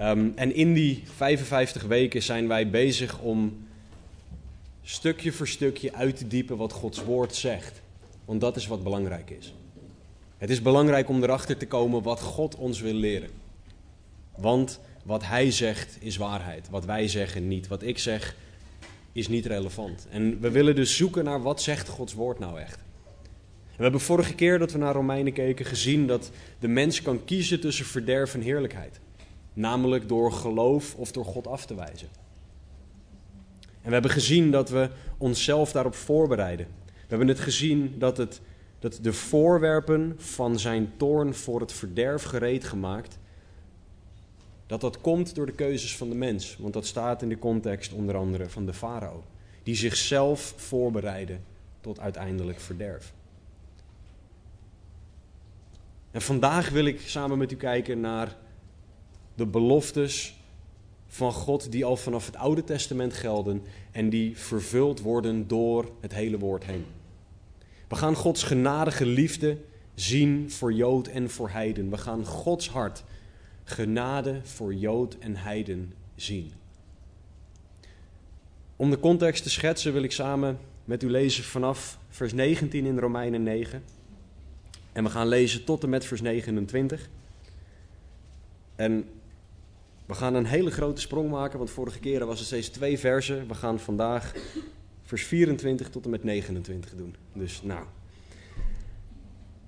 Um, en in die 55 weken zijn wij bezig om stukje voor stukje uit te diepen wat Gods woord zegt. Want dat is wat belangrijk is. Het is belangrijk om erachter te komen wat God ons wil leren. Want wat Hij zegt is waarheid. Wat wij zeggen niet. Wat ik zeg is niet relevant. En we willen dus zoeken naar wat zegt Gods woord nou echt. we hebben vorige keer dat we naar Romeinen keken gezien dat de mens kan kiezen tussen verderf en heerlijkheid. Namelijk door geloof of door God af te wijzen. En we hebben gezien dat we onszelf daarop voorbereiden. We hebben het gezien dat, het, dat de voorwerpen van zijn toorn voor het verderf gereed gemaakt, dat dat komt door de keuzes van de mens. Want dat staat in de context onder andere van de farao, die zichzelf voorbereidde tot uiteindelijk verderf. En vandaag wil ik samen met u kijken naar de beloftes van God die al vanaf het Oude Testament gelden en die vervuld worden door het hele woord heen. We gaan Gods genadige liefde zien voor Jood en voor Heiden. We gaan Gods hart, genade voor Jood en Heiden zien. Om de context te schetsen wil ik samen met u lezen vanaf vers 19 in Romeinen 9. En we gaan lezen tot en met vers 29. En we gaan een hele grote sprong maken, want vorige keren was het steeds twee versen. We gaan vandaag vers 24 tot en met 29 doen. Dus nou.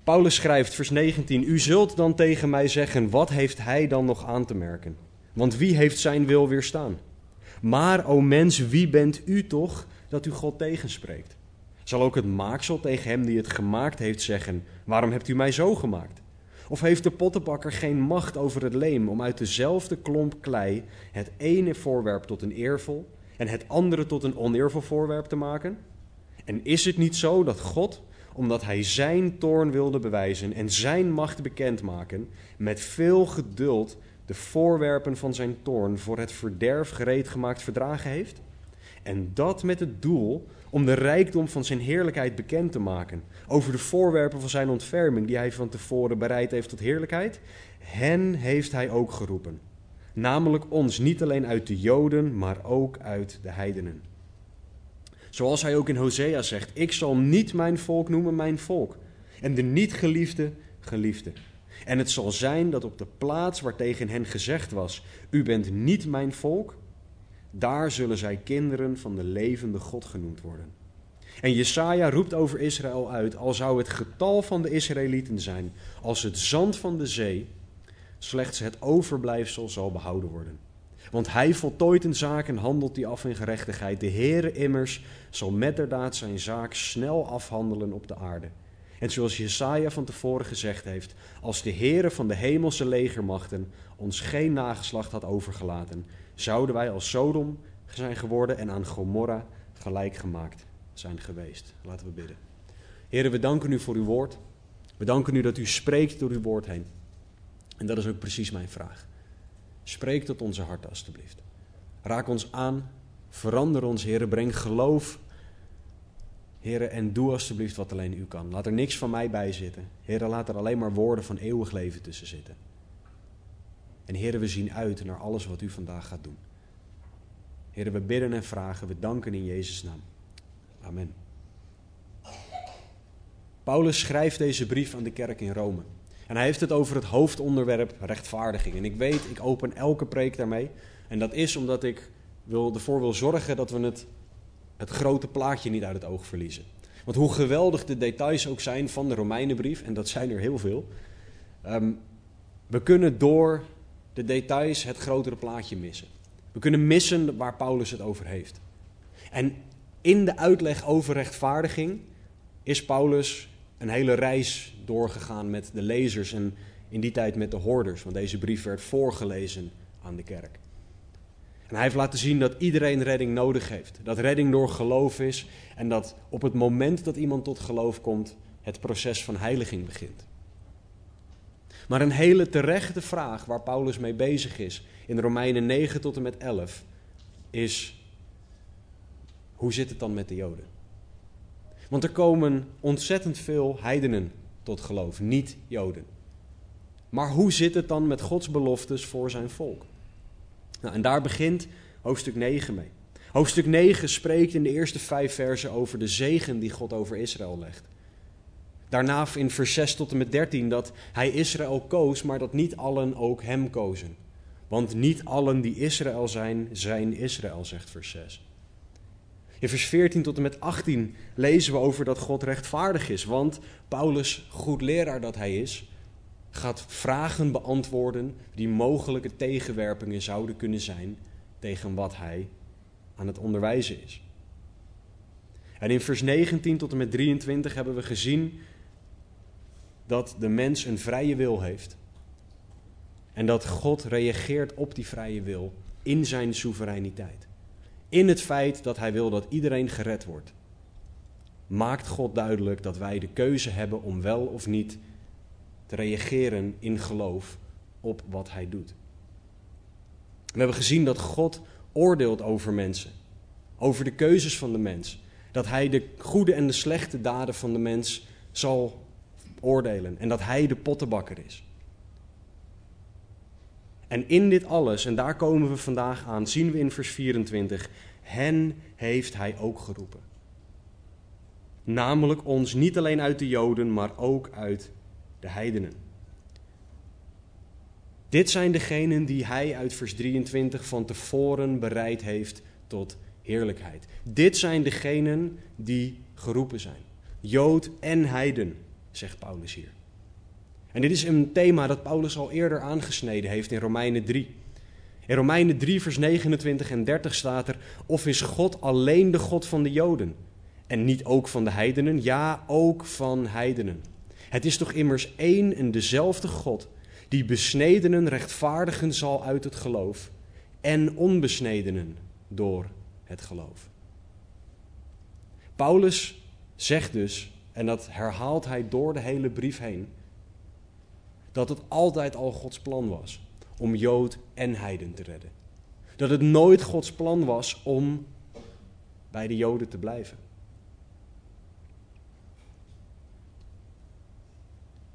Paulus schrijft, vers 19: U zult dan tegen mij zeggen: wat heeft hij dan nog aan te merken? Want wie heeft zijn wil weerstaan? Maar, o mens, wie bent u toch dat u God tegenspreekt? Zal ook het maaksel tegen hem die het gemaakt heeft zeggen: Waarom hebt u mij zo gemaakt? Of heeft de pottenbakker geen macht over het leem om uit dezelfde klomp klei het ene voorwerp tot een eervol en het andere tot een oneervol voorwerp te maken? En is het niet zo dat God, omdat hij zijn toorn wilde bewijzen en zijn macht bekendmaken, met veel geduld de voorwerpen van zijn toorn voor het verderf gereed gemaakt verdragen heeft? En dat met het doel om de rijkdom van zijn heerlijkheid bekend te maken. Over de voorwerpen van zijn ontferming die hij van tevoren bereid heeft tot heerlijkheid. Hen heeft hij ook geroepen. Namelijk ons, niet alleen uit de Joden, maar ook uit de heidenen. Zoals hij ook in Hosea zegt: Ik zal niet mijn volk noemen mijn volk. En de niet geliefde, geliefde. En het zal zijn dat op de plaats waar tegen hen gezegd was: U bent niet mijn volk, daar zullen zij kinderen van de levende God genoemd worden. En Jesaja roept over Israël uit, al zou het getal van de Israëlieten zijn als het zand van de zee, slechts het overblijfsel zal behouden worden. Want hij voltooit een zaak en handelt die af in gerechtigheid. De Heere immers zal metterdaad zijn zaak snel afhandelen op de aarde. En zoals Jesaja van tevoren gezegd heeft, als de Heere van de hemelse legermachten ons geen nageslacht had overgelaten, zouden wij als Sodom zijn geworden en aan Gomorra gelijk gemaakt zijn geweest. Laten we bidden. Heren, we danken u voor uw woord. We danken u dat u spreekt door uw woord heen. En dat is ook precies mijn vraag. Spreek tot onze harten alstublieft. Raak ons aan. Verander ons, heren. Breng geloof. Heren, en doe alstublieft wat alleen u kan. Laat er niks van mij bij zitten. Heren, laat er alleen maar woorden van eeuwig leven tussen zitten. En heren, we zien uit naar alles wat u vandaag gaat doen. Heren, we bidden en vragen, we danken in Jezus' naam. Amen. Paulus schrijft deze brief aan de kerk in Rome. En hij heeft het over het hoofdonderwerp rechtvaardiging. En ik weet, ik open elke preek daarmee. En dat is omdat ik wil, ervoor wil zorgen dat we het, het grote plaatje niet uit het oog verliezen. Want hoe geweldig de details ook zijn van de Romeinenbrief, en dat zijn er heel veel, um, we kunnen door de details het grotere plaatje missen. We kunnen missen waar Paulus het over heeft. En in de uitleg over rechtvaardiging is Paulus een hele reis doorgegaan met de lezers en in die tijd met de hoorders, want deze brief werd voorgelezen aan de kerk. En hij heeft laten zien dat iedereen redding nodig heeft. Dat redding door geloof is en dat op het moment dat iemand tot geloof komt, het proces van heiliging begint. Maar een hele terechte vraag waar Paulus mee bezig is in Romeinen 9 tot en met 11 is: hoe zit het dan met de Joden? Want er komen ontzettend veel heidenen tot geloof, niet Joden. Maar hoe zit het dan met Gods beloftes voor zijn volk? Nou, en daar begint hoofdstuk 9 mee. Hoofdstuk 9 spreekt in de eerste vijf versen over de zegen die God over Israël legt. Daarna in vers 6 tot en met 13 dat hij Israël koos, maar dat niet allen ook hem kozen. Want niet allen die Israël zijn, zijn Israël, zegt vers 6. In vers 14 tot en met 18 lezen we over dat God rechtvaardig is. Want Paulus, goed leraar dat hij is, gaat vragen beantwoorden die mogelijke tegenwerpingen zouden kunnen zijn tegen wat hij aan het onderwijzen is. En in vers 19 tot en met 23 hebben we gezien dat de mens een vrije wil heeft. En dat God reageert op die vrije wil in zijn soevereiniteit. In het feit dat hij wil dat iedereen gered wordt. Maakt God duidelijk dat wij de keuze hebben om wel of niet te reageren in geloof op wat hij doet. We hebben gezien dat God oordeelt over mensen, over de keuzes van de mens. Dat hij de goede en de slechte daden van de mens zal oordelen en dat hij de pottenbakker is. En in dit alles, en daar komen we vandaag aan, zien we in vers 24, hen heeft hij ook geroepen. Namelijk ons niet alleen uit de Joden, maar ook uit de heidenen. Dit zijn degenen die hij uit vers 23 van tevoren bereid heeft tot heerlijkheid. Dit zijn degenen die geroepen zijn. Jood en heiden, zegt Paulus hier. En dit is een thema dat Paulus al eerder aangesneden heeft in Romeinen 3. In Romeinen 3, vers 29 en 30 staat er: Of is God alleen de God van de Joden? En niet ook van de heidenen? Ja, ook van heidenen. Het is toch immers één en dezelfde God die besnedenen rechtvaardigen zal uit het geloof en onbesnedenen door het geloof. Paulus zegt dus, en dat herhaalt hij door de hele brief heen, dat het altijd al Gods plan was om Jood en Heiden te redden. Dat het nooit Gods plan was om bij de Joden te blijven.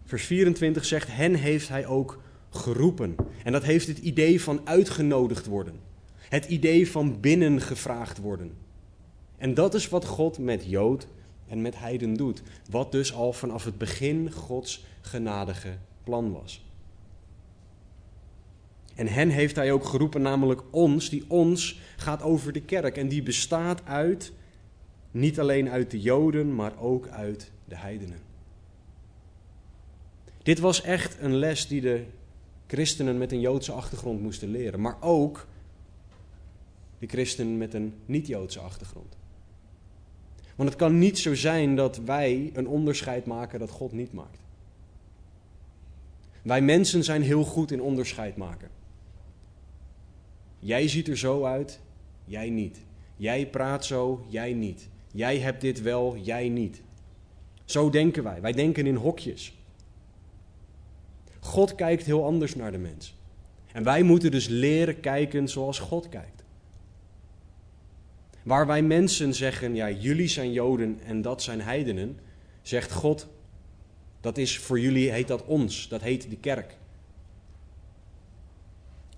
Vers 24 zegt, hen heeft hij ook geroepen. En dat heeft het idee van uitgenodigd worden. Het idee van binnengevraagd worden. En dat is wat God met Jood en met Heiden doet. Wat dus al vanaf het begin Gods genadige plan was. En hen heeft hij ook geroepen, namelijk ons. Die ons gaat over de kerk. En die bestaat uit, niet alleen uit de Joden, maar ook uit de heidenen. Dit was echt een les die de christenen met een Joodse achtergrond moesten leren, maar ook de christenen met een niet-Joodse achtergrond. Want het kan niet zo zijn dat wij een onderscheid maken dat God niet maakt. Wij mensen zijn heel goed in onderscheid maken. Jij ziet er zo uit, jij niet. Jij praat zo, jij niet. Jij hebt dit wel, jij niet. Zo denken wij. Wij denken in hokjes. God kijkt heel anders naar de mens. En wij moeten dus leren kijken zoals God kijkt. Waar wij mensen zeggen, ja, jullie zijn Joden en dat zijn heidenen, zegt God, dat is voor jullie, heet dat ons, dat heet de kerk.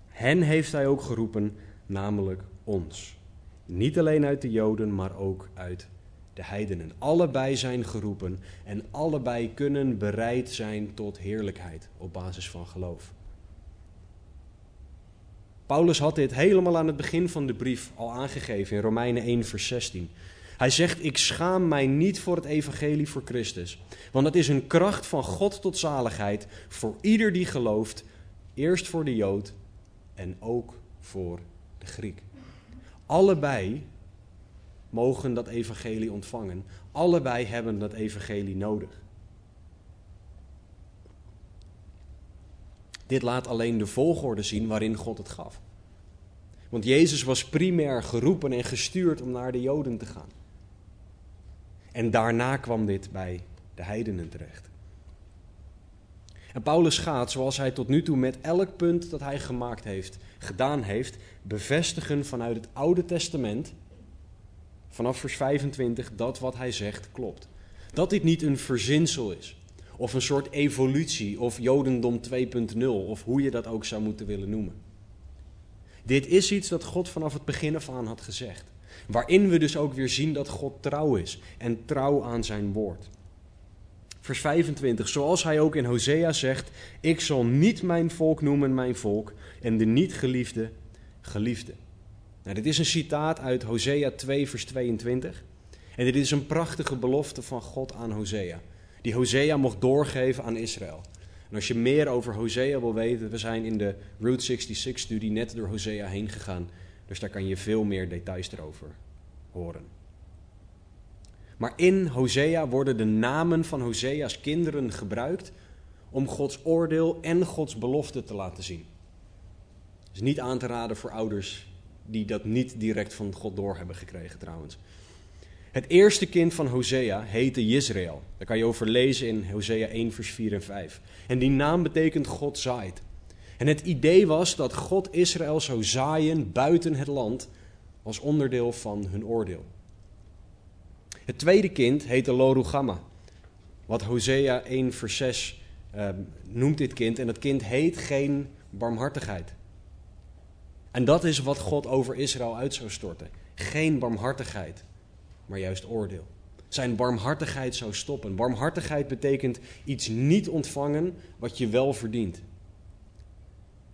Hen heeft hij ook geroepen, namelijk ons. Niet alleen uit de Joden, maar ook uit de heidenen. Allebei zijn geroepen en allebei kunnen bereid zijn tot heerlijkheid op basis van geloof. Paulus had dit helemaal aan het begin van de brief al aangegeven in Romeinen 1, vers 16. Hij zegt: Ik schaam mij niet voor het evangelie voor Christus, want het is een kracht van God tot zaligheid voor ieder die gelooft, eerst voor de Jood en ook voor de Griek. Allebei mogen dat evangelie ontvangen. Allebei hebben dat evangelie nodig. Dit laat alleen de volgorde zien waarin God het gaf. Want Jezus was primair geroepen en gestuurd om naar de Joden te gaan. En daarna kwam dit bij de heidenen terecht. En Paulus gaat, zoals hij tot nu toe met elk punt dat hij gemaakt heeft, gedaan heeft, bevestigen vanuit het Oude Testament, vanaf vers 25, dat wat hij zegt klopt. Dat dit niet een verzinsel is, of een soort evolutie, of Jodendom 2.0, of hoe je dat ook zou moeten willen noemen. Dit is iets dat God vanaf het begin af aan had gezegd. Waarin we dus ook weer zien dat God trouw is en trouw aan zijn woord. Vers 25, zoals hij ook in Hosea zegt: Ik zal niet mijn volk noemen mijn volk en de niet geliefde geliefde. Nou, dit is een citaat uit Hosea 2, vers 22. En dit is een prachtige belofte van God aan Hosea, die Hosea mocht doorgeven aan Israël. En als je meer over Hosea wil weten, we zijn in de Route 66-studie net door Hosea heen gegaan. Dus daar kan je veel meer details erover horen. Maar in Hosea worden de namen van Hosea's kinderen gebruikt om Gods oordeel en Gods belofte te laten zien. Het is niet aan te raden voor ouders die dat niet direct van God door hebben gekregen trouwens. Het eerste kind van Hosea heette Jezreel. Daar kan je over lezen in Hosea 1, vers 4 en 5. En die naam betekent God zaait. En het idee was dat God Israël zou zaaien buiten het land als onderdeel van hun oordeel. Het tweede kind heette Lorugamma. Wat Hosea 1 vers 6 uh, noemt dit kind. En dat kind heet geen barmhartigheid. En dat is wat God over Israël uit zou storten. Geen barmhartigheid, maar juist oordeel. Zijn barmhartigheid zou stoppen. Barmhartigheid betekent iets niet ontvangen wat je wel verdient.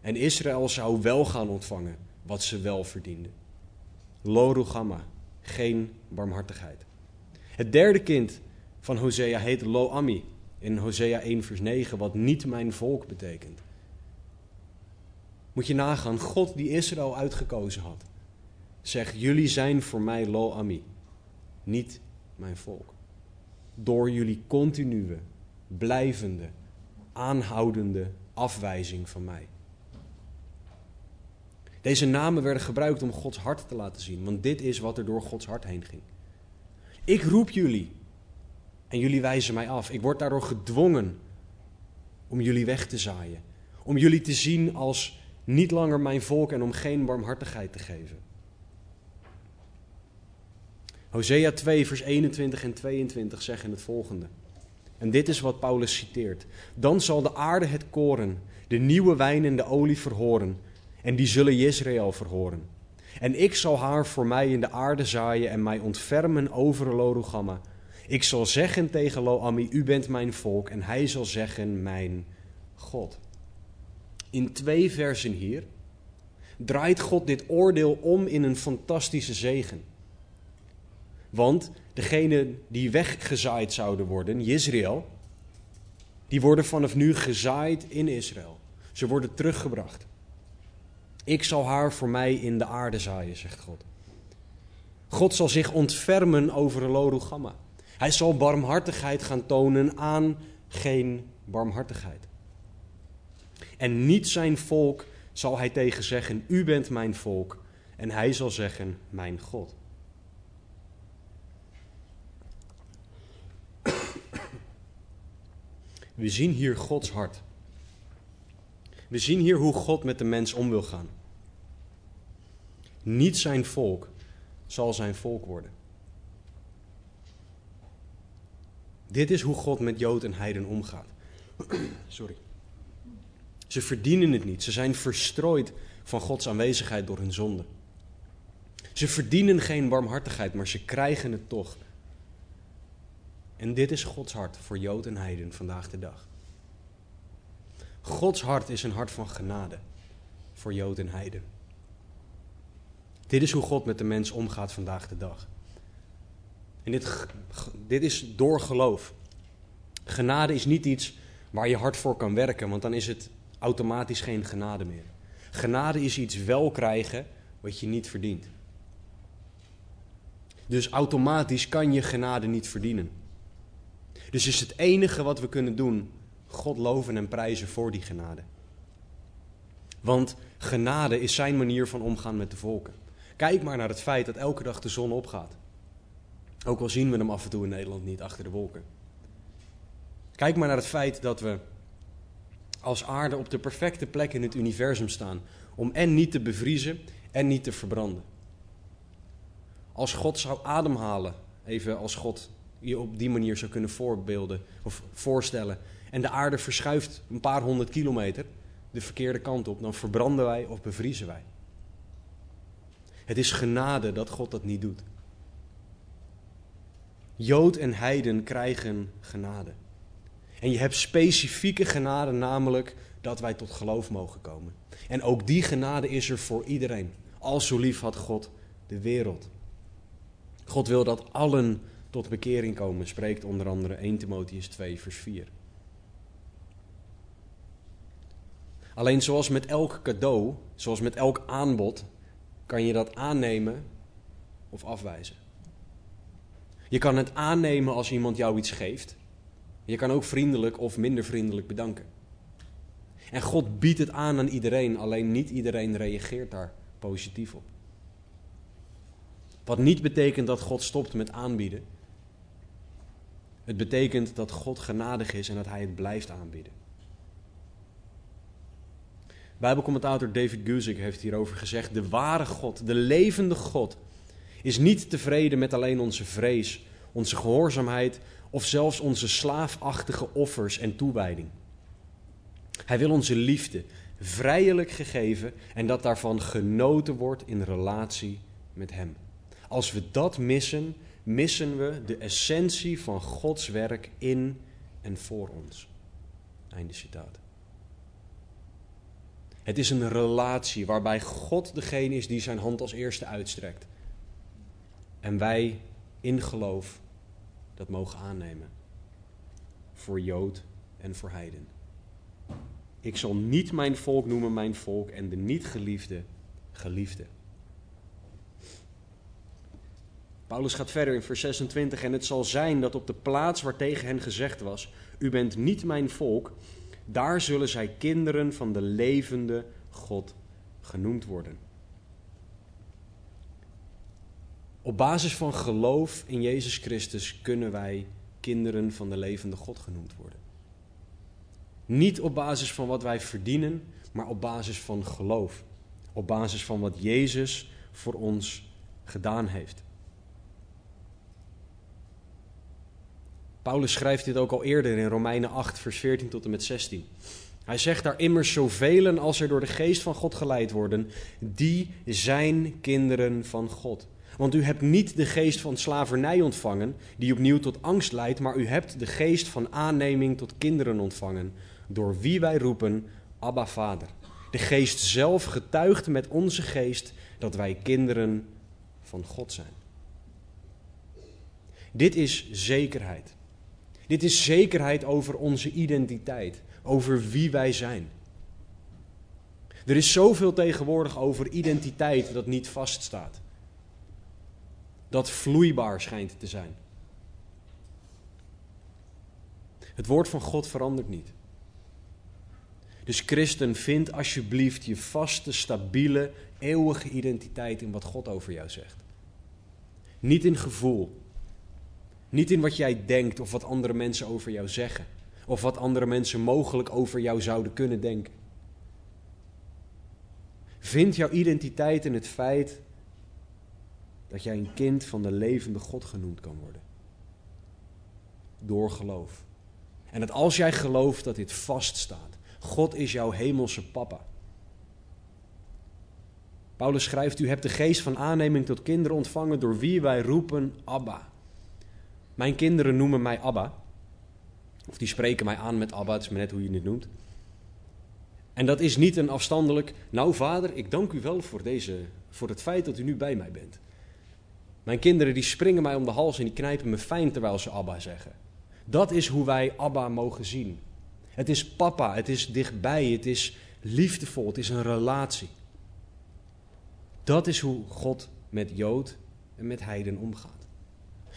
En Israël zou wel gaan ontvangen wat ze wel verdienden. Lorugamma, geen barmhartigheid. Het derde kind van Hosea heet Lo-Ami in Hosea 1 vers 9, wat niet mijn volk betekent. Moet je nagaan, God die Israël uitgekozen had, zegt, jullie zijn voor mij Lo-Ami, niet mijn volk. Door jullie continue, blijvende, aanhoudende afwijzing van mij. Deze namen werden gebruikt om Gods hart te laten zien, want dit is wat er door Gods hart heen ging. Ik roep jullie en jullie wijzen mij af. Ik word daardoor gedwongen om jullie weg te zaaien. Om jullie te zien als niet langer mijn volk en om geen barmhartigheid te geven. Hosea 2, vers 21 en 22 zeggen het volgende. En dit is wat Paulus citeert. Dan zal de aarde het koren, de nieuwe wijn en de olie verhoren. En die zullen Israël verhoren. En ik zal haar voor mij in de aarde zaaien en mij ontfermen over Lorugamma. Ik zal zeggen tegen Loami, u bent mijn volk. En hij zal zeggen, mijn God. In twee versen hier draait God dit oordeel om in een fantastische zegen. Want degenen die weggezaaid zouden worden, Israël, die worden vanaf nu gezaaid in Israël. Ze worden teruggebracht. Ik zal haar voor mij in de aarde zaaien, zegt God. God zal zich ontfermen over Lorugamma. Hij zal barmhartigheid gaan tonen aan geen barmhartigheid. En niet zijn volk zal hij tegen zeggen, u bent mijn volk. En hij zal zeggen, mijn God. We zien hier Gods hart. We zien hier hoe God met de mens om wil gaan. Niet zijn volk zal zijn volk worden. Dit is hoe God met Jood en Heiden omgaat. Sorry. Ze verdienen het niet. Ze zijn verstrooid van Gods aanwezigheid door hun zonde. Ze verdienen geen barmhartigheid, maar ze krijgen het toch. En dit is Gods hart voor Jood en Heiden vandaag de dag. Gods hart is een hart van genade voor Jood en Heiden. Dit is hoe God met de mens omgaat vandaag de dag. En dit, dit is door geloof. Genade is niet iets waar je hard voor kan werken, want dan is het automatisch geen genade meer. Genade is iets wel krijgen wat je niet verdient. Dus automatisch kan je genade niet verdienen. Dus is het enige wat we kunnen doen God loven en prijzen voor die genade. Want Genade is zijn manier van omgaan met de volken. Kijk maar naar het feit dat elke dag de zon opgaat. Ook al zien we hem af en toe in Nederland niet achter de wolken. Kijk maar naar het feit dat we als aarde op de perfecte plek in het universum staan om en niet te bevriezen en niet te verbranden. Als God zou ademhalen, even als God je op die manier zou kunnen voorbeelden of voorstellen, en de aarde verschuift een paar honderd kilometer de verkeerde kant op, dan verbranden wij of bevriezen wij. Het is genade dat God dat niet doet. Jood en heiden krijgen genade. En je hebt specifieke genade, namelijk dat wij tot geloof mogen komen. En ook die genade is er voor iedereen. Al zo lief had God de wereld. God wil dat allen tot bekering komen, spreekt onder andere 1 Timotheus 2, vers 4. Alleen zoals met elk cadeau, zoals met elk aanbod, kan je dat aannemen of afwijzen. Je kan het aannemen als iemand jou iets geeft. Je kan ook vriendelijk of minder vriendelijk bedanken. En God biedt het aan aan iedereen, alleen niet iedereen reageert daar positief op. Wat niet betekent dat God stopt met aanbieden. Het betekent dat God genadig is en dat Hij het blijft aanbieden. Bijbelcommentator David Guzik heeft hierover gezegd: De ware God, de levende God, is niet tevreden met alleen onze vrees, onze gehoorzaamheid of zelfs onze slaafachtige offers en toewijding. Hij wil onze liefde vrijelijk gegeven en dat daarvan genoten wordt in relatie met Hem. Als we dat missen, missen we de essentie van Gods werk in en voor ons. Einde citaat. Het is een relatie waarbij God degene is die zijn hand als eerste uitstrekt. En wij in geloof dat mogen aannemen. Voor Jood en voor Heiden. Ik zal niet mijn volk noemen mijn volk en de niet geliefde geliefde. Paulus gaat verder in vers 26 en het zal zijn dat op de plaats waar tegen hen gezegd was, u bent niet mijn volk, daar zullen zij kinderen van de levende God genoemd worden. Op basis van geloof in Jezus Christus kunnen wij kinderen van de levende God genoemd worden. Niet op basis van wat wij verdienen, maar op basis van geloof. Op basis van wat Jezus voor ons gedaan heeft. Paulus schrijft dit ook al eerder in Romeinen 8, vers 14 tot en met 16. Hij zegt daar immers zoveel als er door de geest van God geleid worden, die zijn kinderen van God. Want u hebt niet de geest van slavernij ontvangen, die opnieuw tot angst leidt, maar u hebt de geest van aanneming tot kinderen ontvangen, door wie wij roepen, Abba Vader. De geest zelf getuigt met onze geest dat wij kinderen van God zijn. Dit is zekerheid. Dit is zekerheid over onze identiteit, over wie wij zijn. Er is zoveel tegenwoordig over identiteit dat niet vaststaat. Dat vloeibaar schijnt te zijn. Het woord van God verandert niet. Dus christen, vind alsjeblieft je vaste, stabiele, eeuwige identiteit in wat God over jou zegt. Niet in gevoel, niet in wat jij denkt of wat andere mensen over jou zeggen. Of wat andere mensen mogelijk over jou zouden kunnen denken. Vind jouw identiteit in het feit dat jij een kind van de levende God genoemd kan worden. Door geloof. En dat als jij gelooft dat dit vaststaat. God is jouw hemelse papa. Paulus schrijft: U hebt de geest van aanneming tot kinderen ontvangen, door wie wij roepen Abba. Mijn kinderen noemen mij Abba. Of die spreken mij aan met Abba, het is maar net hoe je het noemt. En dat is niet een afstandelijk, nou vader, ik dank u wel voor, deze, voor het feit dat u nu bij mij bent. Mijn kinderen die springen mij om de hals en die knijpen me fijn terwijl ze Abba zeggen. Dat is hoe wij Abba mogen zien. Het is papa, het is dichtbij, het is liefdevol, het is een relatie. Dat is hoe God met Jood en met Heiden omgaat.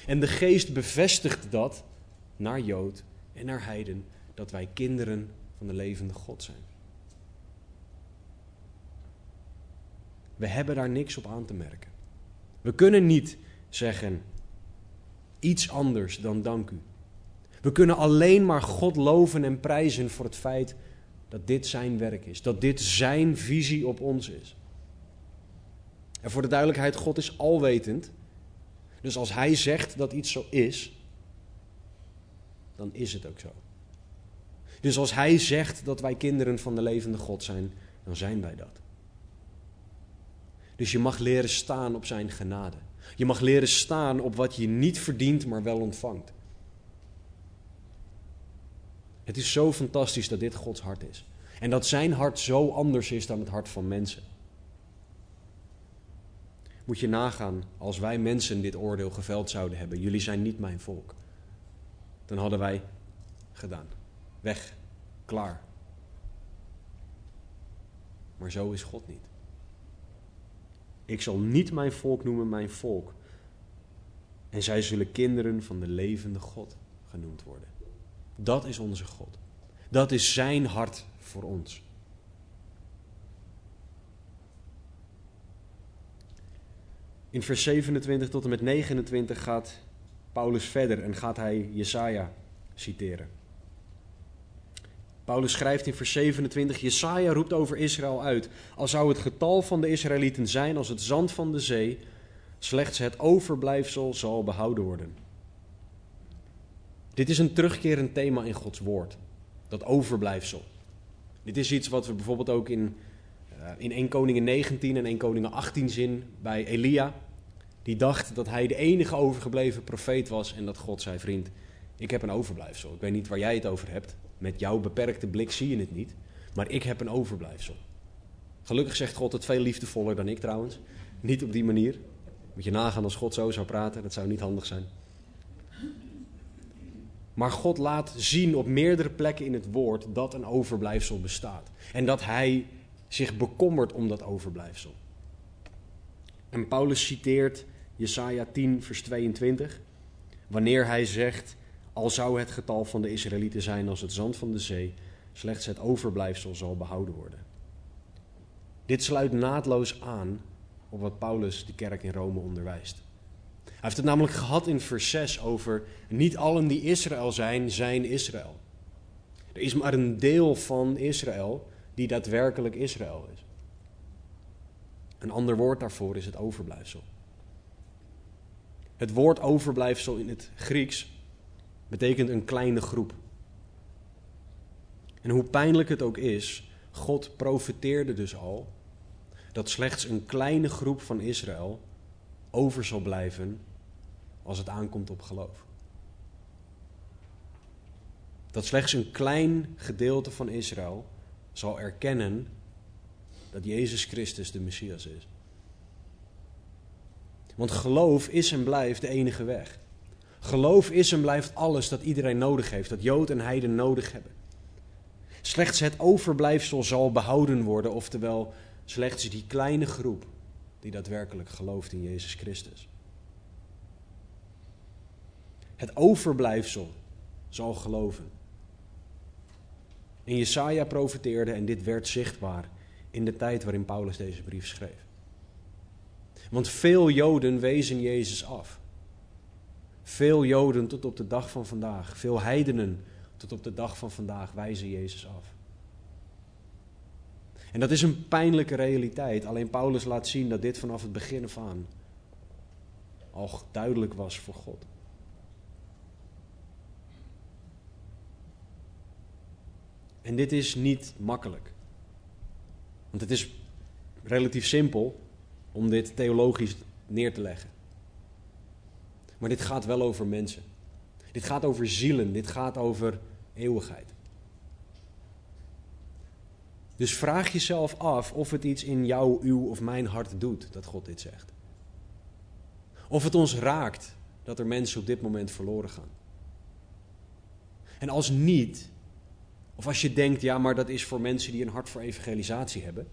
En de geest bevestigt dat naar Jood en naar Heiden, dat wij kinderen van de levende God zijn. We hebben daar niks op aan te merken. We kunnen niet zeggen iets anders dan dank u. We kunnen alleen maar God loven en prijzen voor het feit dat dit zijn werk is, dat dit zijn visie op ons is. En voor de duidelijkheid, God is alwetend. Dus als Hij zegt dat iets zo is, dan is het ook zo. Dus als Hij zegt dat wij kinderen van de levende God zijn, dan zijn wij dat. Dus je mag leren staan op Zijn genade. Je mag leren staan op wat je niet verdient, maar wel ontvangt. Het is zo fantastisch dat dit Gods hart is. En dat Zijn hart zo anders is dan het hart van mensen. Moet je nagaan als wij mensen dit oordeel geveld zouden hebben. Jullie zijn niet mijn volk. Dan hadden wij gedaan. Weg. Klaar. Maar zo is God niet. Ik zal niet mijn volk noemen mijn volk. En zij zullen kinderen van de levende God genoemd worden. Dat is onze God. Dat is zijn hart voor ons. In vers 27 tot en met 29 gaat Paulus verder en gaat hij Jesaja citeren. Paulus schrijft in vers 27: Jesaja roept over Israël uit. Al zou het getal van de Israëlieten zijn als het zand van de zee, slechts het overblijfsel zal behouden worden. Dit is een terugkerend thema in Gods woord. Dat overblijfsel. Dit is iets wat we bijvoorbeeld ook in, in 1 Koningen 19 en 1 Koningen 18 zien bij Elia. Die dacht dat hij de enige overgebleven profeet was en dat God zei: Vriend, ik heb een overblijfsel. Ik weet niet waar jij het over hebt. Met jouw beperkte blik zie je het niet. Maar ik heb een overblijfsel. Gelukkig zegt God het veel liefdevoller dan ik trouwens. Niet op die manier. Moet je nagaan als God zo zou praten. Dat zou niet handig zijn. Maar God laat zien op meerdere plekken in het woord dat een overblijfsel bestaat. En dat hij zich bekommert om dat overblijfsel. En Paulus citeert Jesaja 10, vers 22. Wanneer hij zegt: Al zou het getal van de Israëlieten zijn als het zand van de zee, slechts het overblijfsel zal behouden worden. Dit sluit naadloos aan op wat Paulus de kerk in Rome onderwijst. Hij heeft het namelijk gehad in vers 6 over niet allen die Israël zijn, zijn Israël. Er is maar een deel van Israël die daadwerkelijk Israël is. Een ander woord daarvoor is het overblijfsel. Het woord overblijfsel in het Grieks betekent een kleine groep. En hoe pijnlijk het ook is, God profeteerde dus al dat slechts een kleine groep van Israël over zal blijven als het aankomt op geloof. Dat slechts een klein gedeelte van Israël zal erkennen dat Jezus Christus de Messias is. Want geloof is en blijft de enige weg. Geloof is en blijft alles dat iedereen nodig heeft, dat Jood en Heiden nodig hebben. Slechts het overblijfsel zal behouden worden, oftewel slechts die kleine groep die daadwerkelijk gelooft in Jezus Christus. Het overblijfsel zal geloven. En Jesaja profeteerde en dit werd zichtbaar in de tijd waarin Paulus deze brief schreef. Want veel Joden wezen Jezus af. Veel Joden tot op de dag van vandaag, veel heidenen tot op de dag van vandaag wijzen Jezus af. En dat is een pijnlijke realiteit. Alleen Paulus laat zien dat dit vanaf het begin af aan al duidelijk was voor God. En dit is niet makkelijk. Want het is relatief simpel om dit theologisch neer te leggen. Maar dit gaat wel over mensen. Dit gaat over zielen. Dit gaat over eeuwigheid. Dus vraag jezelf af of het iets in jou, uw of mijn hart doet dat God dit zegt. Of het ons raakt dat er mensen op dit moment verloren gaan. En als niet, of als je denkt, ja, maar dat is voor mensen die een hart voor evangelisatie hebben,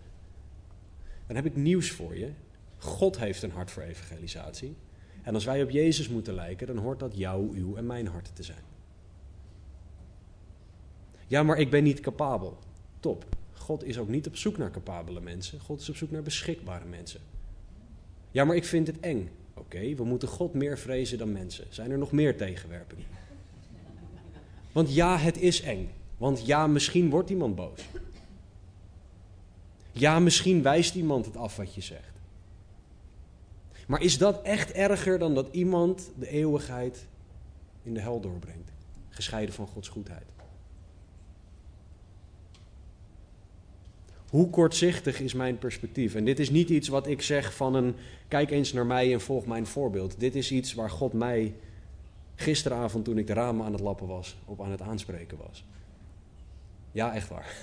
dan heb ik nieuws voor je. God heeft een hart voor evangelisatie. En als wij op Jezus moeten lijken, dan hoort dat jouw, uw en mijn hart te zijn. Ja, maar ik ben niet capabel. Top. God is ook niet op zoek naar capabele mensen. God is op zoek naar beschikbare mensen. Ja, maar ik vind het eng. Oké, we moeten God meer vrezen dan mensen. Zijn er nog meer tegenwerpingen? Want ja, het is eng. Want ja, misschien wordt iemand boos. Ja, misschien wijst iemand het af wat je zegt. Maar is dat echt erger dan dat iemand de eeuwigheid in de hel doorbrengt? Gescheiden van Gods goedheid. Hoe kortzichtig is mijn perspectief? En dit is niet iets wat ik zeg van een kijk eens naar mij en volg mijn voorbeeld. Dit is iets waar God mij gisteravond toen ik de ramen aan het lappen was, op aan het aanspreken was. Ja, echt waar.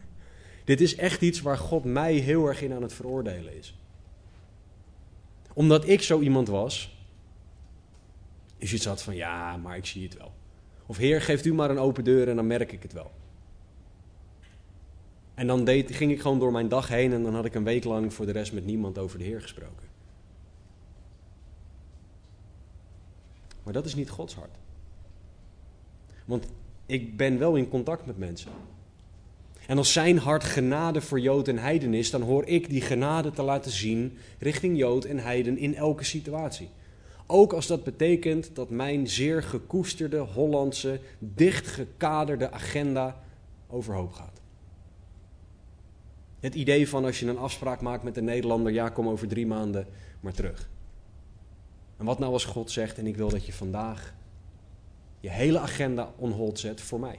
Dit is echt iets waar God mij heel erg in aan het veroordelen is. Omdat ik zo iemand was, is iets had van ja, maar ik zie het wel. Of Heer, geeft u maar een open deur en dan merk ik het wel. En dan deed, ging ik gewoon door mijn dag heen en dan had ik een week lang voor de rest met niemand over de Heer gesproken. Maar dat is niet Gods hart. Want ik ben wel in contact met mensen. En als zijn hart genade voor Jood en Heiden is, dan hoor ik die genade te laten zien richting Jood en Heiden in elke situatie. Ook als dat betekent dat mijn zeer gekoesterde Hollandse, dichtgekaderde agenda overhoop gaat. Het idee van als je een afspraak maakt met een Nederlander, ja, kom over drie maanden maar terug. En wat nou als God zegt, en ik wil dat je vandaag je hele agenda on hold zet voor mij.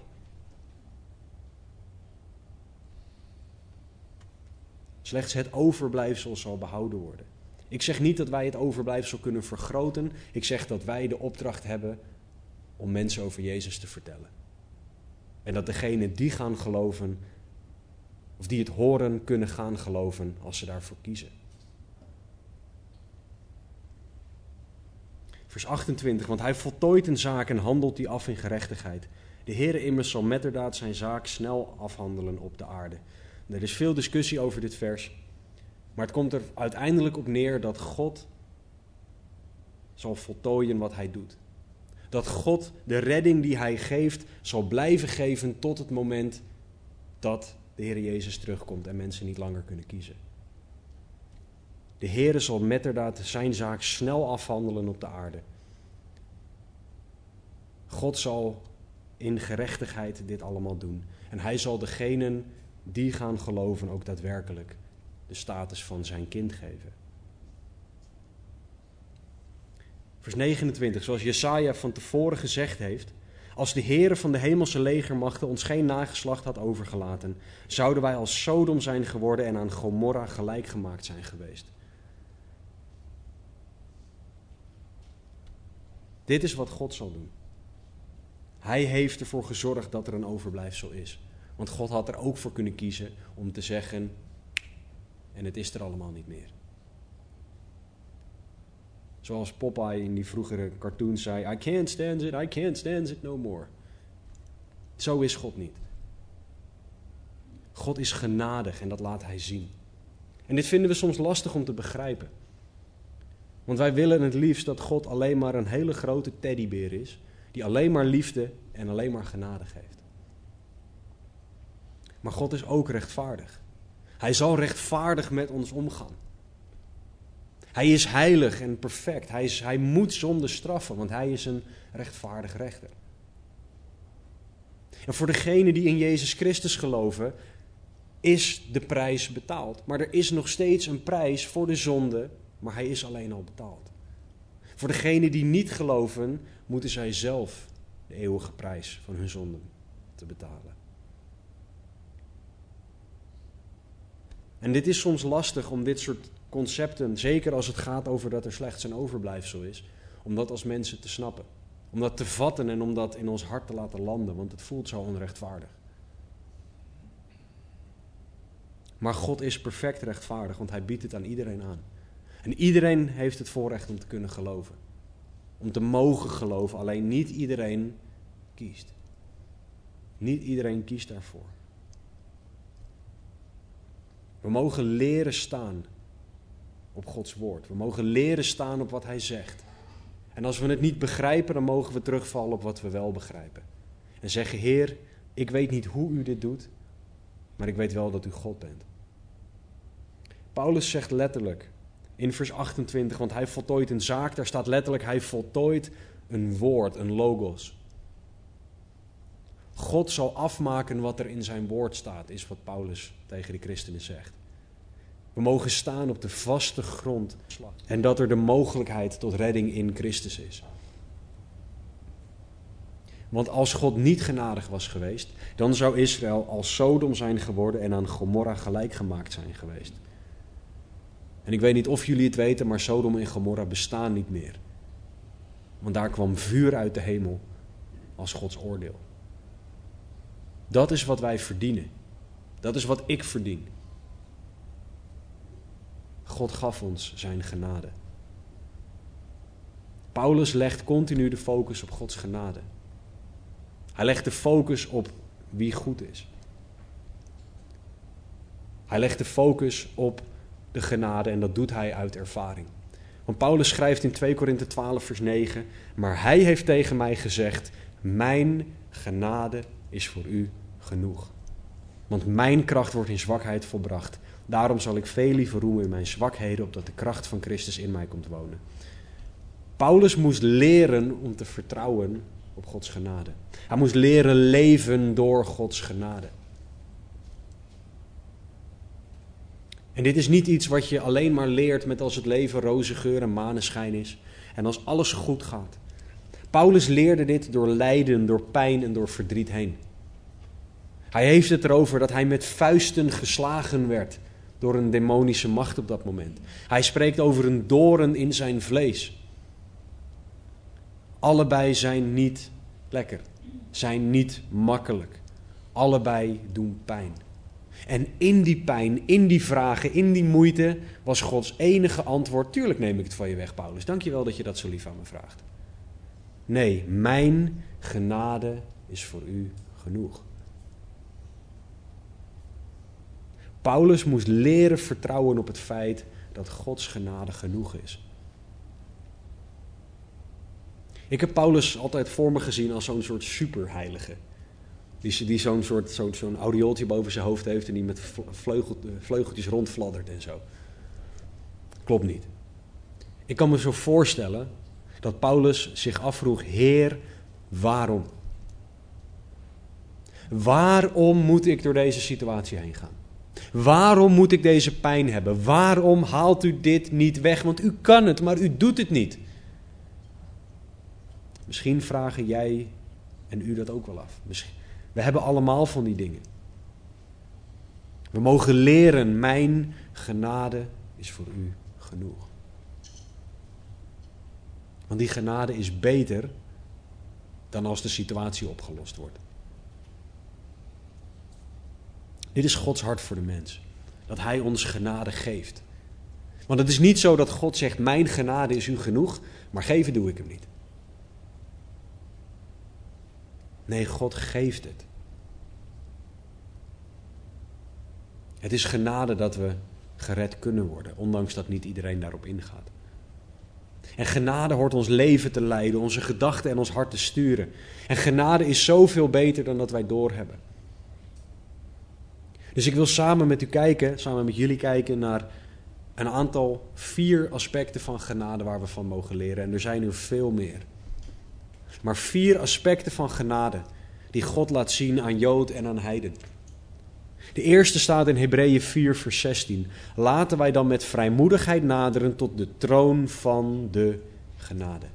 Slechts het overblijfsel zal behouden worden. Ik zeg niet dat wij het overblijfsel kunnen vergroten. Ik zeg dat wij de opdracht hebben om mensen over Jezus te vertellen. En dat degenen die gaan geloven, of die het horen, kunnen gaan geloven als ze daarvoor kiezen. Vers 28, want hij voltooit een zaak en handelt die af in gerechtigheid. De Heere immers zal metterdaad zijn zaak snel afhandelen op de aarde. Er is veel discussie over dit vers. Maar het komt er uiteindelijk op neer dat God zal voltooien wat hij doet. Dat God de redding die hij geeft zal blijven geven tot het moment dat de Heer Jezus terugkomt en mensen niet langer kunnen kiezen. De Heer zal metterdaad zijn zaak snel afhandelen op de aarde. God zal in gerechtigheid dit allemaal doen. En hij zal degenen die gaan geloven ook daadwerkelijk de status van zijn kind geven. Vers 29, zoals Jesaja van tevoren gezegd heeft, als de Heere van de hemelse legermachten ons geen nageslacht had overgelaten, zouden wij als Sodom zijn geworden en aan Gomorra gelijk gemaakt zijn geweest. Dit is wat God zal doen. Hij heeft ervoor gezorgd dat er een overblijfsel is. Want God had er ook voor kunnen kiezen om te zeggen: en het is er allemaal niet meer. Zoals Popeye in die vroegere cartoons zei: I can't stand it, I can't stand it no more. Zo is God niet. God is genadig en dat laat Hij zien. En dit vinden we soms lastig om te begrijpen. Want wij willen het liefst dat God alleen maar een hele grote teddybeer is, die alleen maar liefde en alleen maar genade geeft. Maar God is ook rechtvaardig. Hij zal rechtvaardig met ons omgaan. Hij is heilig en perfect. Hij, is, hij moet zonde straffen, want hij is een rechtvaardig rechter. En voor degenen die in Jezus Christus geloven, is de prijs betaald. Maar er is nog steeds een prijs voor de zonde, maar hij is alleen al betaald. Voor degenen die niet geloven, moeten zij zelf de eeuwige prijs van hun zonden te betalen. En dit is soms lastig om dit soort concepten, zeker als het gaat over dat er slechts een overblijfsel is, om dat als mensen te snappen. Om dat te vatten en om dat in ons hart te laten landen, want het voelt zo onrechtvaardig. Maar God is perfect rechtvaardig, want Hij biedt het aan iedereen aan. En iedereen heeft het voorrecht om te kunnen geloven. Om te mogen geloven, alleen niet iedereen kiest. Niet iedereen kiest daarvoor. We mogen leren staan op Gods woord. We mogen leren staan op wat Hij zegt. En als we het niet begrijpen, dan mogen we terugvallen op wat we wel begrijpen. En zeggen, Heer, ik weet niet hoe u dit doet, maar ik weet wel dat u God bent. Paulus zegt letterlijk in vers 28, want hij voltooit een zaak, daar staat letterlijk, hij voltooit een woord, een logos. God zal afmaken wat er in zijn woord staat, is wat Paulus tegen de christenen zegt. We mogen staan op de vaste grond en dat er de mogelijkheid tot redding in Christus is. Want als God niet genadig was geweest, dan zou Israël als Sodom zijn geworden en aan Gomorra gelijk gemaakt zijn geweest. En ik weet niet of jullie het weten, maar Sodom en Gomorra bestaan niet meer. Want daar kwam vuur uit de hemel als Gods oordeel. Dat is wat wij verdienen. Dat is wat ik verdien. God gaf ons zijn genade. Paulus legt continu de focus op Gods genade. Hij legt de focus op wie goed is. Hij legt de focus op de genade en dat doet hij uit ervaring. Want Paulus schrijft in 2 Korinthe 12 vers 9, maar hij heeft tegen mij gezegd, mijn genade is voor u genoeg. Want mijn kracht wordt in zwakheid volbracht. Daarom zal ik veel liever roemen in mijn zwakheden, opdat de kracht van Christus in mij komt wonen. Paulus moest leren om te vertrouwen op Gods genade. Hij moest leren leven door Gods genade. En dit is niet iets wat je alleen maar leert met als het leven roze geur en maneschijn is en als alles goed gaat. Paulus leerde dit door lijden, door pijn en door verdriet heen. Hij heeft het erover dat hij met vuisten geslagen werd door een demonische macht op dat moment. Hij spreekt over een doren in zijn vlees. Allebei zijn niet lekker, zijn niet makkelijk. Allebei doen pijn. En in die pijn, in die vragen, in die moeite was Gods enige antwoord: Tuurlijk neem ik het van je weg, Paulus. Dank je wel dat je dat zo lief aan me vraagt. Nee, mijn genade is voor u genoeg. Paulus moest leren vertrouwen op het feit dat Gods genade genoeg is. Ik heb Paulus altijd voor me gezien als zo'n soort superheilige. Die, die zo'n soort zo'n zo'n audiooltje boven zijn hoofd heeft en die met vleugel, vleugeltjes rondfladdert en zo. Klopt niet. Ik kan me zo voorstellen dat Paulus zich afvroeg: Heer, waarom? Waarom moet ik door deze situatie heen gaan? Waarom moet ik deze pijn hebben? Waarom haalt u dit niet weg? Want u kan het, maar u doet het niet. Misschien vragen jij en u dat ook wel af. Misschien. We hebben allemaal van die dingen. We mogen leren, mijn genade is voor u genoeg. Want die genade is beter dan als de situatie opgelost wordt. Dit is Gods hart voor de mens. Dat Hij ons genade geeft. Want het is niet zo dat God zegt: Mijn genade is u genoeg, maar geven doe ik hem niet. Nee, God geeft het. Het is genade dat we gered kunnen worden, ondanks dat niet iedereen daarop ingaat. En genade hoort ons leven te leiden, onze gedachten en ons hart te sturen. En genade is zoveel beter dan dat wij doorhebben. Dus ik wil samen met u kijken, samen met jullie kijken naar een aantal vier aspecten van genade waar we van mogen leren. En er zijn er veel meer. Maar vier aspecten van genade die God laat zien aan Jood en aan Heiden. De eerste staat in Hebreeën 4, vers 16. Laten wij dan met vrijmoedigheid naderen tot de troon van de genade.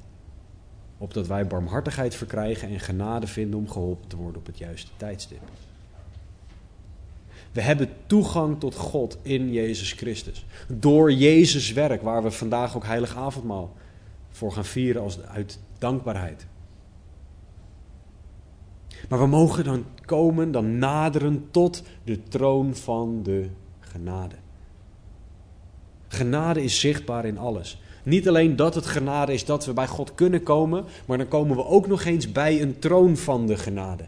Opdat wij barmhartigheid verkrijgen en genade vinden om geholpen te worden op het juiste tijdstip. We hebben toegang tot God in Jezus Christus. Door Jezus werk, waar we vandaag ook heilig avondmaal voor gaan vieren als uit dankbaarheid. Maar we mogen dan komen, dan naderen tot de troon van de genade. Genade is zichtbaar in alles. Niet alleen dat het genade is dat we bij God kunnen komen, maar dan komen we ook nog eens bij een troon van de genade.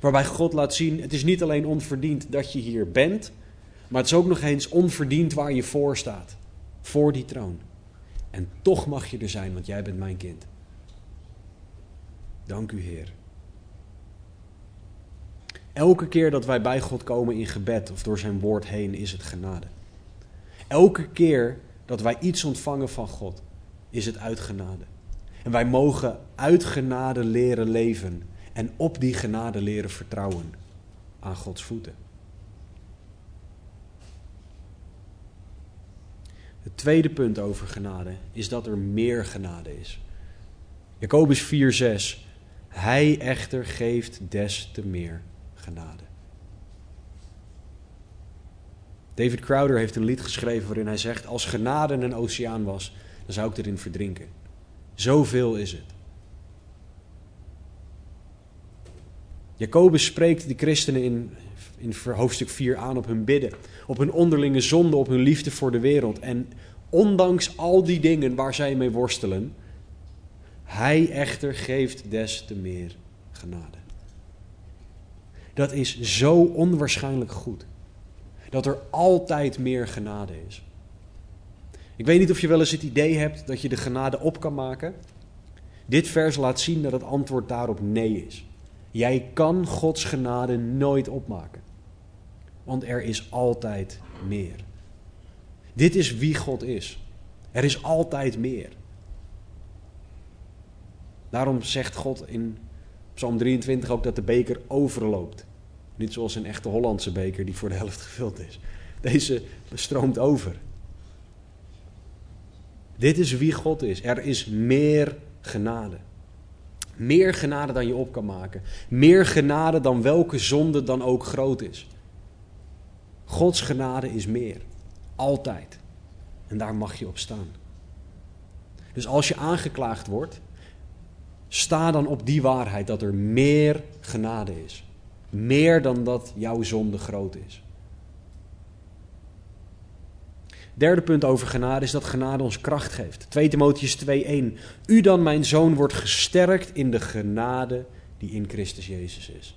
Waarbij God laat zien, het is niet alleen onverdiend dat je hier bent, maar het is ook nog eens onverdiend waar je voor staat. Voor die troon. En toch mag je er zijn, want jij bent mijn kind. Dank u, Heer. Elke keer dat wij bij God komen in gebed of door zijn woord heen, is het genade. Elke keer dat wij iets ontvangen van God, is het uit genade. En wij mogen uit genade leren leven en op die genade leren vertrouwen aan Gods voeten. Het tweede punt over genade is dat er meer genade is. Jacobus 4:6 Hij echter geeft des te meer genade. David Crowder heeft een lied geschreven waarin hij zegt: Als genade een oceaan was, dan zou ik erin verdrinken. Zoveel is het. Jacobus spreekt de christenen in, in hoofdstuk 4 aan op hun bidden, op hun onderlinge zonde, op hun liefde voor de wereld. En ondanks al die dingen waar zij mee worstelen, hij echter geeft des te meer genade. Dat is zo onwaarschijnlijk goed. Dat er altijd meer genade is. Ik weet niet of je wel eens het idee hebt dat je de genade op kan maken. Dit vers laat zien dat het antwoord daarop nee is. Jij kan Gods genade nooit opmaken. Want er is altijd meer. Dit is wie God is. Er is altijd meer. Daarom zegt God in Psalm 23 ook dat de beker overloopt. Niet zoals een echte Hollandse beker die voor de helft gevuld is. Deze stroomt over. Dit is wie God is. Er is meer genade. Meer genade dan je op kan maken. Meer genade dan welke zonde dan ook groot is. Gods genade is meer. Altijd. En daar mag je op staan. Dus als je aangeklaagd wordt, sta dan op die waarheid dat er meer genade is. Meer dan dat jouw zonde groot is. Derde punt over genade is dat genade ons kracht geeft. 2 Timotheus 2:1. U dan, mijn zoon, wordt gesterkt in de genade die in Christus Jezus is.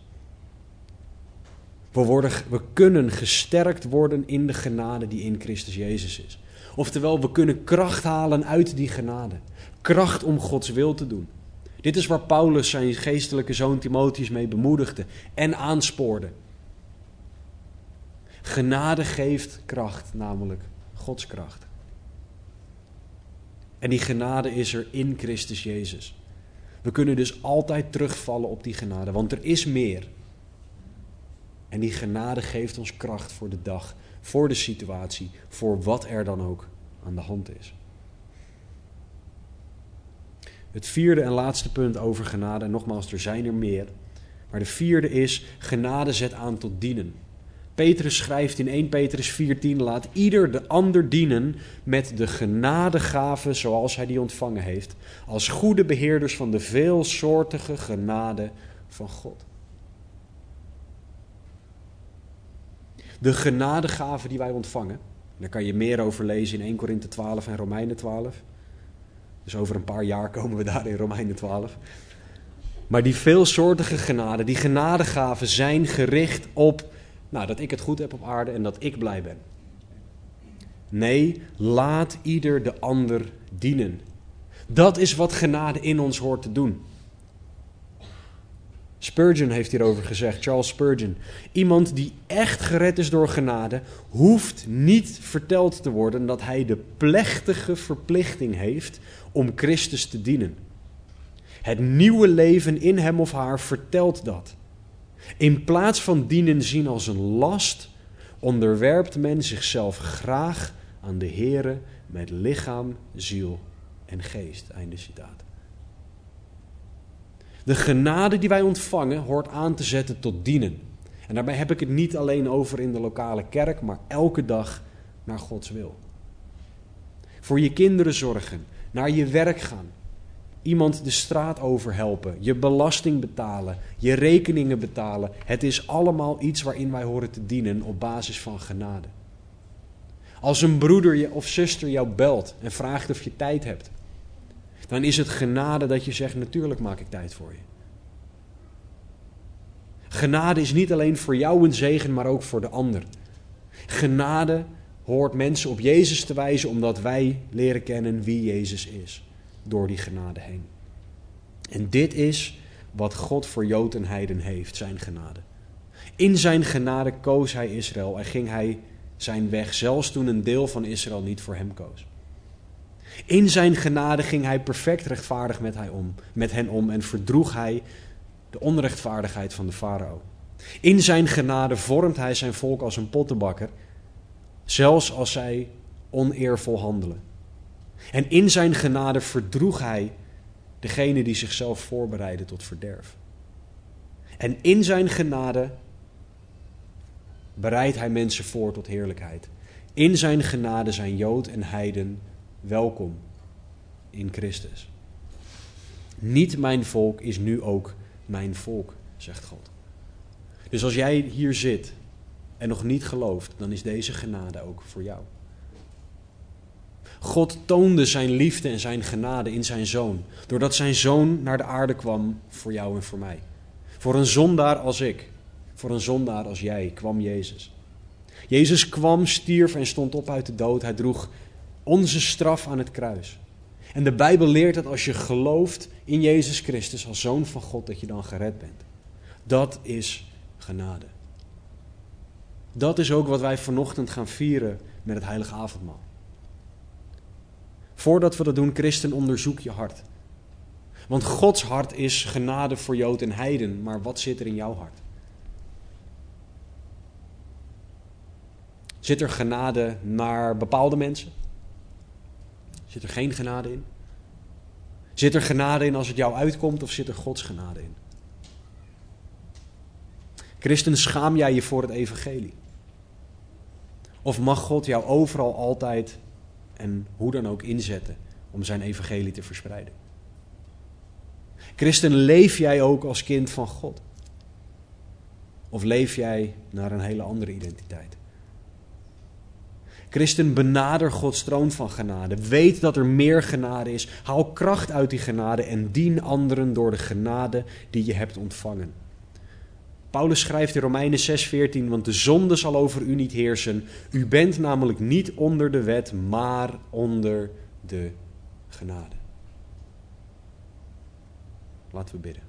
We, worden, we kunnen gesterkt worden in de genade die in Christus Jezus is. Oftewel, we kunnen kracht halen uit die genade. Kracht om Gods wil te doen. Dit is waar Paulus zijn geestelijke zoon Timotheus mee bemoedigde en aanspoorde. Genade geeft kracht, namelijk Gods kracht. En die genade is er in Christus Jezus. We kunnen dus altijd terugvallen op die genade, want er is meer. En die genade geeft ons kracht voor de dag, voor de situatie, voor wat er dan ook aan de hand is. Het vierde en laatste punt over genade, en nogmaals, er zijn er meer. Maar de vierde is, genade zet aan tot dienen. Petrus schrijft in 1 Petrus 4:10: Laat ieder de ander dienen met de genadegave zoals hij die ontvangen heeft, als goede beheerders van de veelsoortige genade van God. De genadegave die wij ontvangen, daar kan je meer over lezen in 1 Korinthe 12 en Romeinen 12. Dus over een paar jaar komen we daar in Romeinen 12. Maar die veelsoortige genade, die genadegaven zijn gericht op nou, dat ik het goed heb op aarde en dat ik blij ben. Nee, laat ieder de ander dienen. Dat is wat genade in ons hoort te doen. Spurgeon heeft hierover gezegd, Charles Spurgeon. Iemand die echt gered is door genade, hoeft niet verteld te worden dat hij de plechtige verplichting heeft om Christus te dienen. Het nieuwe leven in hem of haar vertelt dat. In plaats van dienen zien als een last, onderwerpt men zichzelf graag aan de Here met lichaam, ziel en geest. Einde citaat. De genade die wij ontvangen hoort aan te zetten tot dienen. En daarbij heb ik het niet alleen over in de lokale kerk, maar elke dag naar Gods wil. Voor je kinderen zorgen, naar je werk gaan, iemand de straat overhelpen, je belasting betalen, je rekeningen betalen. Het is allemaal iets waarin wij horen te dienen op basis van genade. Als een broeder of zuster jou belt en vraagt of je tijd hebt, dan is het genade dat je zegt: Natuurlijk maak ik tijd voor je. Genade is niet alleen voor jou een zegen, maar ook voor de ander. Genade hoort mensen op Jezus te wijzen omdat wij leren kennen wie Jezus is door die genade heen. En dit is wat God voor Jood en Heiden heeft, zijn genade. In zijn genade koos hij Israël en ging hij zijn weg, zelfs toen een deel van Israël niet voor hem koos. In zijn genade ging hij perfect rechtvaardig met, hij om, met hen om en verdroeg hij de onrechtvaardigheid van de farao. In zijn genade vormt hij zijn volk als een pottenbakker, zelfs als zij oneervol handelen. En in zijn genade verdroeg hij degene die zichzelf voorbereiden tot verderf. En in zijn genade bereidt hij mensen voor tot heerlijkheid. In zijn genade zijn Jood en Heiden welkom in Christus. Niet mijn volk is nu ook mijn volk, zegt God. Dus als jij hier zit en nog niet gelooft, dan is deze genade ook voor jou. God toonde zijn liefde en zijn genade in zijn zoon, doordat zijn zoon naar de aarde kwam voor jou en voor mij. Voor een zondaar als ik, voor een zondaar als jij, kwam Jezus. Jezus kwam, stierf en stond op uit de dood. Hij droeg onze straf aan het kruis. En de Bijbel leert dat als je gelooft in Jezus Christus als zoon van God, dat je dan gered bent. Dat is genade. Dat is ook wat wij vanochtend gaan vieren met het heilige avondmaal. Voordat we dat doen, christen, onderzoek je hart. Want Gods hart is genade voor Jood en Heiden, maar wat zit er in jouw hart? Zit er genade naar bepaalde mensen? Zit er geen genade in? Zit er genade in als het jou uitkomt of zit er Gods genade in? Christen, schaam jij je voor het evangelie? Of mag God jou overal altijd en hoe dan ook inzetten om zijn evangelie te verspreiden? Christen, leef jij ook als kind van God? Of leef jij naar een hele andere identiteit? Christen, benader Gods troon van genade. Weet dat er meer genade is. Haal kracht uit die genade en dien anderen door de genade die je hebt ontvangen. Paulus schrijft in Romeinen 6:14, want de zonde zal over u niet heersen. U bent namelijk niet onder de wet, maar onder de genade. Laten we bidden.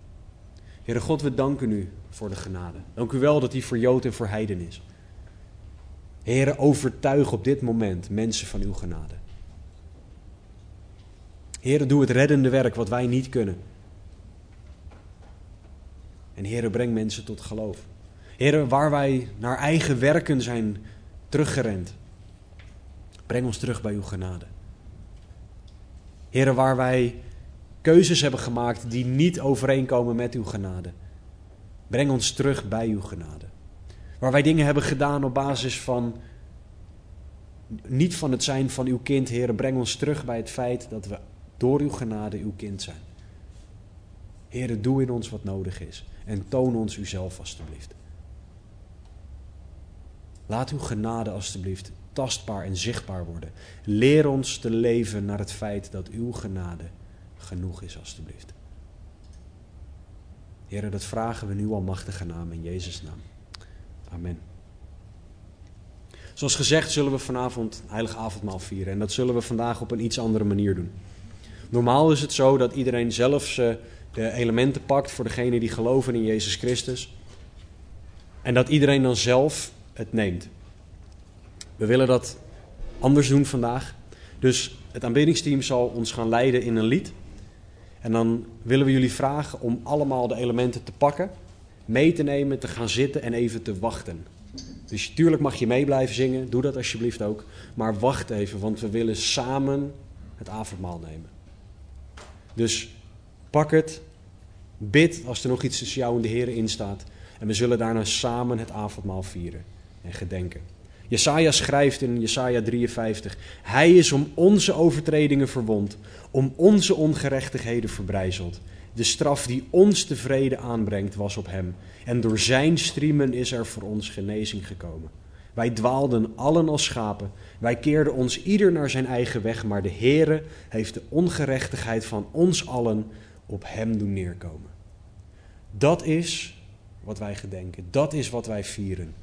Heere God, we danken u voor de genade. Dank u wel dat die voor Jood en voor Heiden is. Heere, overtuig op dit moment mensen van uw genade. Heere, doe het reddende werk wat wij niet kunnen. En Heere, breng mensen tot geloof. Heere, waar wij naar eigen werken zijn teruggerend, breng ons terug bij uw genade. Heere, waar wij keuzes hebben gemaakt die niet overeenkomen met uw genade, breng ons terug bij uw genade. Waar wij dingen hebben gedaan op basis van niet van het zijn van uw kind, Heer, breng ons terug bij het feit dat we door uw genade uw kind zijn. Heer, doe in ons wat nodig is en toon ons uzelf alstublieft. Laat uw genade alstublieft tastbaar en zichtbaar worden. Leer ons te leven naar het feit dat uw genade genoeg is alstublieft. Heer, dat vragen we nu al machtige naam in Jezus' naam. Amen. Zoals gezegd zullen we vanavond heilig avondmaal vieren. En dat zullen we vandaag op een iets andere manier doen. Normaal is het zo dat iedereen zelf de elementen pakt voor degene die geloven in Jezus Christus. En dat iedereen dan zelf het neemt. We willen dat anders doen vandaag. Dus het aanbiddingsteam zal ons gaan leiden in een lied. En dan willen we jullie vragen om allemaal de elementen te pakken, mee te nemen, te gaan zitten en even te wachten. Dus tuurlijk mag je mee blijven zingen, doe dat alsjeblieft ook. Maar wacht even, want we willen samen het avondmaal nemen. Dus pak het, bid als er nog iets tussen jou en de Heer in staat. En we zullen daarna samen het avondmaal vieren en gedenken. Jesaja schrijft in Jesaja 53: Hij is om onze overtredingen verwond, om onze ongerechtigheden verbrijzeld. De straf die ons tevreden aanbrengt was op hem. En door zijn striemen is er voor ons genezing gekomen. Wij dwaalden allen als schapen. Wij keerden ons ieder naar zijn eigen weg. Maar de Heere heeft de ongerechtigheid van ons allen op hem doen neerkomen. Dat is wat wij gedenken. Dat is wat wij vieren.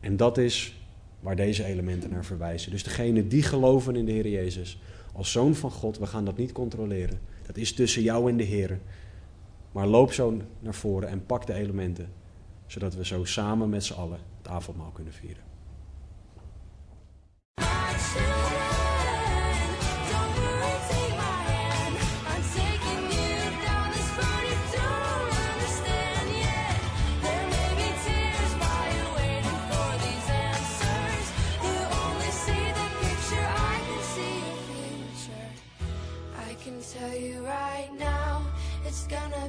En dat is waar deze elementen naar verwijzen. Dus degene die geloven in de Heer Jezus als zoon van God, we gaan dat niet controleren. Dat is tussen jou en de Heer. Maar loop zo naar voren en pak de elementen Zodat we zo samen met z'n allen het avondmaal kunnen vieren.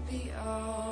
be all.